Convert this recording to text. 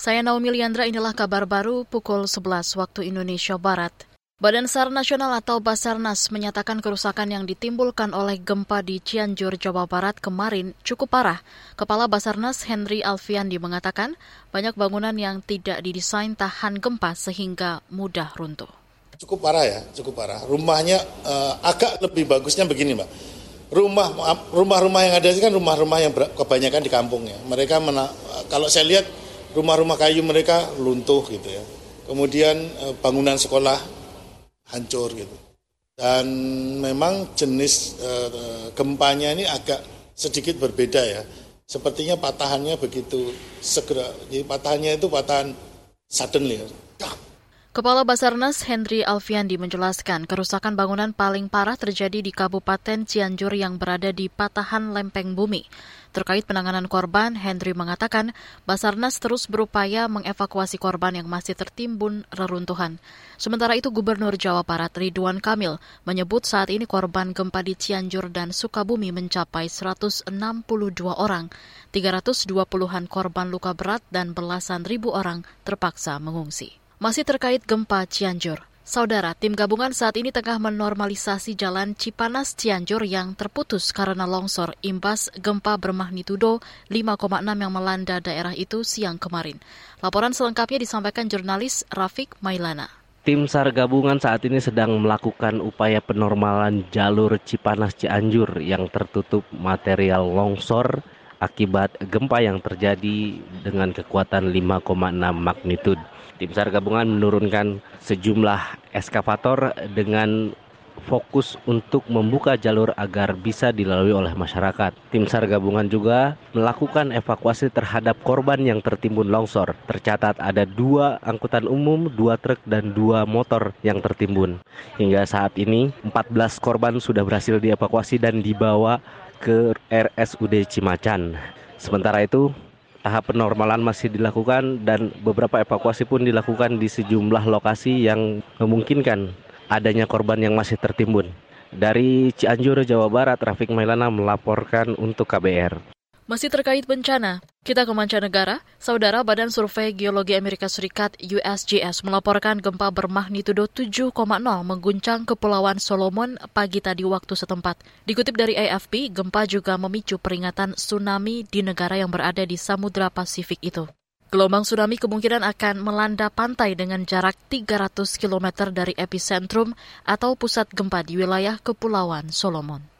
Saya Naomi Liandra, inilah kabar baru pukul 11 waktu Indonesia Barat. Badan SAR Nasional atau Basarnas menyatakan kerusakan yang ditimbulkan oleh gempa di Cianjur, Jawa Barat kemarin cukup parah. Kepala Basarnas Henry Alfiandi mengatakan banyak bangunan yang tidak didesain tahan gempa sehingga mudah runtuh. Cukup parah ya, cukup parah. Rumahnya uh, agak lebih bagusnya begini, Mbak rumah rumah-rumah yang ada ini kan rumah-rumah yang kebanyakan di kampung ya. Mereka mena, kalau saya lihat rumah-rumah kayu mereka luntuh gitu ya. Kemudian eh, bangunan sekolah hancur gitu. Dan memang jenis uh, gempanya ini agak sedikit berbeda ya. Sepertinya patahannya begitu segera. Jadi patahannya itu patahan suddenly. Kepala Basarnas Henry Alfiandi menjelaskan kerusakan bangunan paling parah terjadi di Kabupaten Cianjur yang berada di patahan lempeng bumi. Terkait penanganan korban, Henry mengatakan Basarnas terus berupaya mengevakuasi korban yang masih tertimbun reruntuhan. Sementara itu Gubernur Jawa Barat Ridwan Kamil menyebut saat ini korban gempa di Cianjur dan Sukabumi mencapai 162 orang. 320-an korban luka berat dan belasan ribu orang terpaksa mengungsi. Masih terkait gempa Cianjur. Saudara, tim gabungan saat ini tengah menormalisasi jalan Cipanas Cianjur yang terputus karena longsor imbas gempa bermagnitudo 5,6 yang melanda daerah itu siang kemarin. Laporan selengkapnya disampaikan jurnalis Rafik Mailana. Tim SAR gabungan saat ini sedang melakukan upaya penormalan jalur Cipanas Cianjur yang tertutup material longsor akibat gempa yang terjadi dengan kekuatan 5,6 magnitudo. Tim SAR gabungan menurunkan sejumlah eskavator dengan fokus untuk membuka jalur agar bisa dilalui oleh masyarakat. Tim SAR gabungan juga melakukan evakuasi terhadap korban yang tertimbun longsor. Tercatat ada dua angkutan umum, dua truk, dan dua motor yang tertimbun. Hingga saat ini, 14 korban sudah berhasil dievakuasi dan dibawa ke RSUD Cimacan. Sementara itu, tahap penormalan masih dilakukan dan beberapa evakuasi pun dilakukan di sejumlah lokasi yang memungkinkan adanya korban yang masih tertimbun. Dari Cianjur, Jawa Barat, Trafik Mailana melaporkan untuk KBR. Masih terkait bencana, kita ke mancanegara. Saudara Badan Survei Geologi Amerika Serikat USGS melaporkan gempa bermagnitudo 7,0 mengguncang Kepulauan Solomon pagi tadi waktu setempat. Dikutip dari AFP, gempa juga memicu peringatan tsunami di negara yang berada di Samudra Pasifik itu. Gelombang tsunami kemungkinan akan melanda pantai dengan jarak 300 km dari epicentrum atau pusat gempa di wilayah Kepulauan Solomon.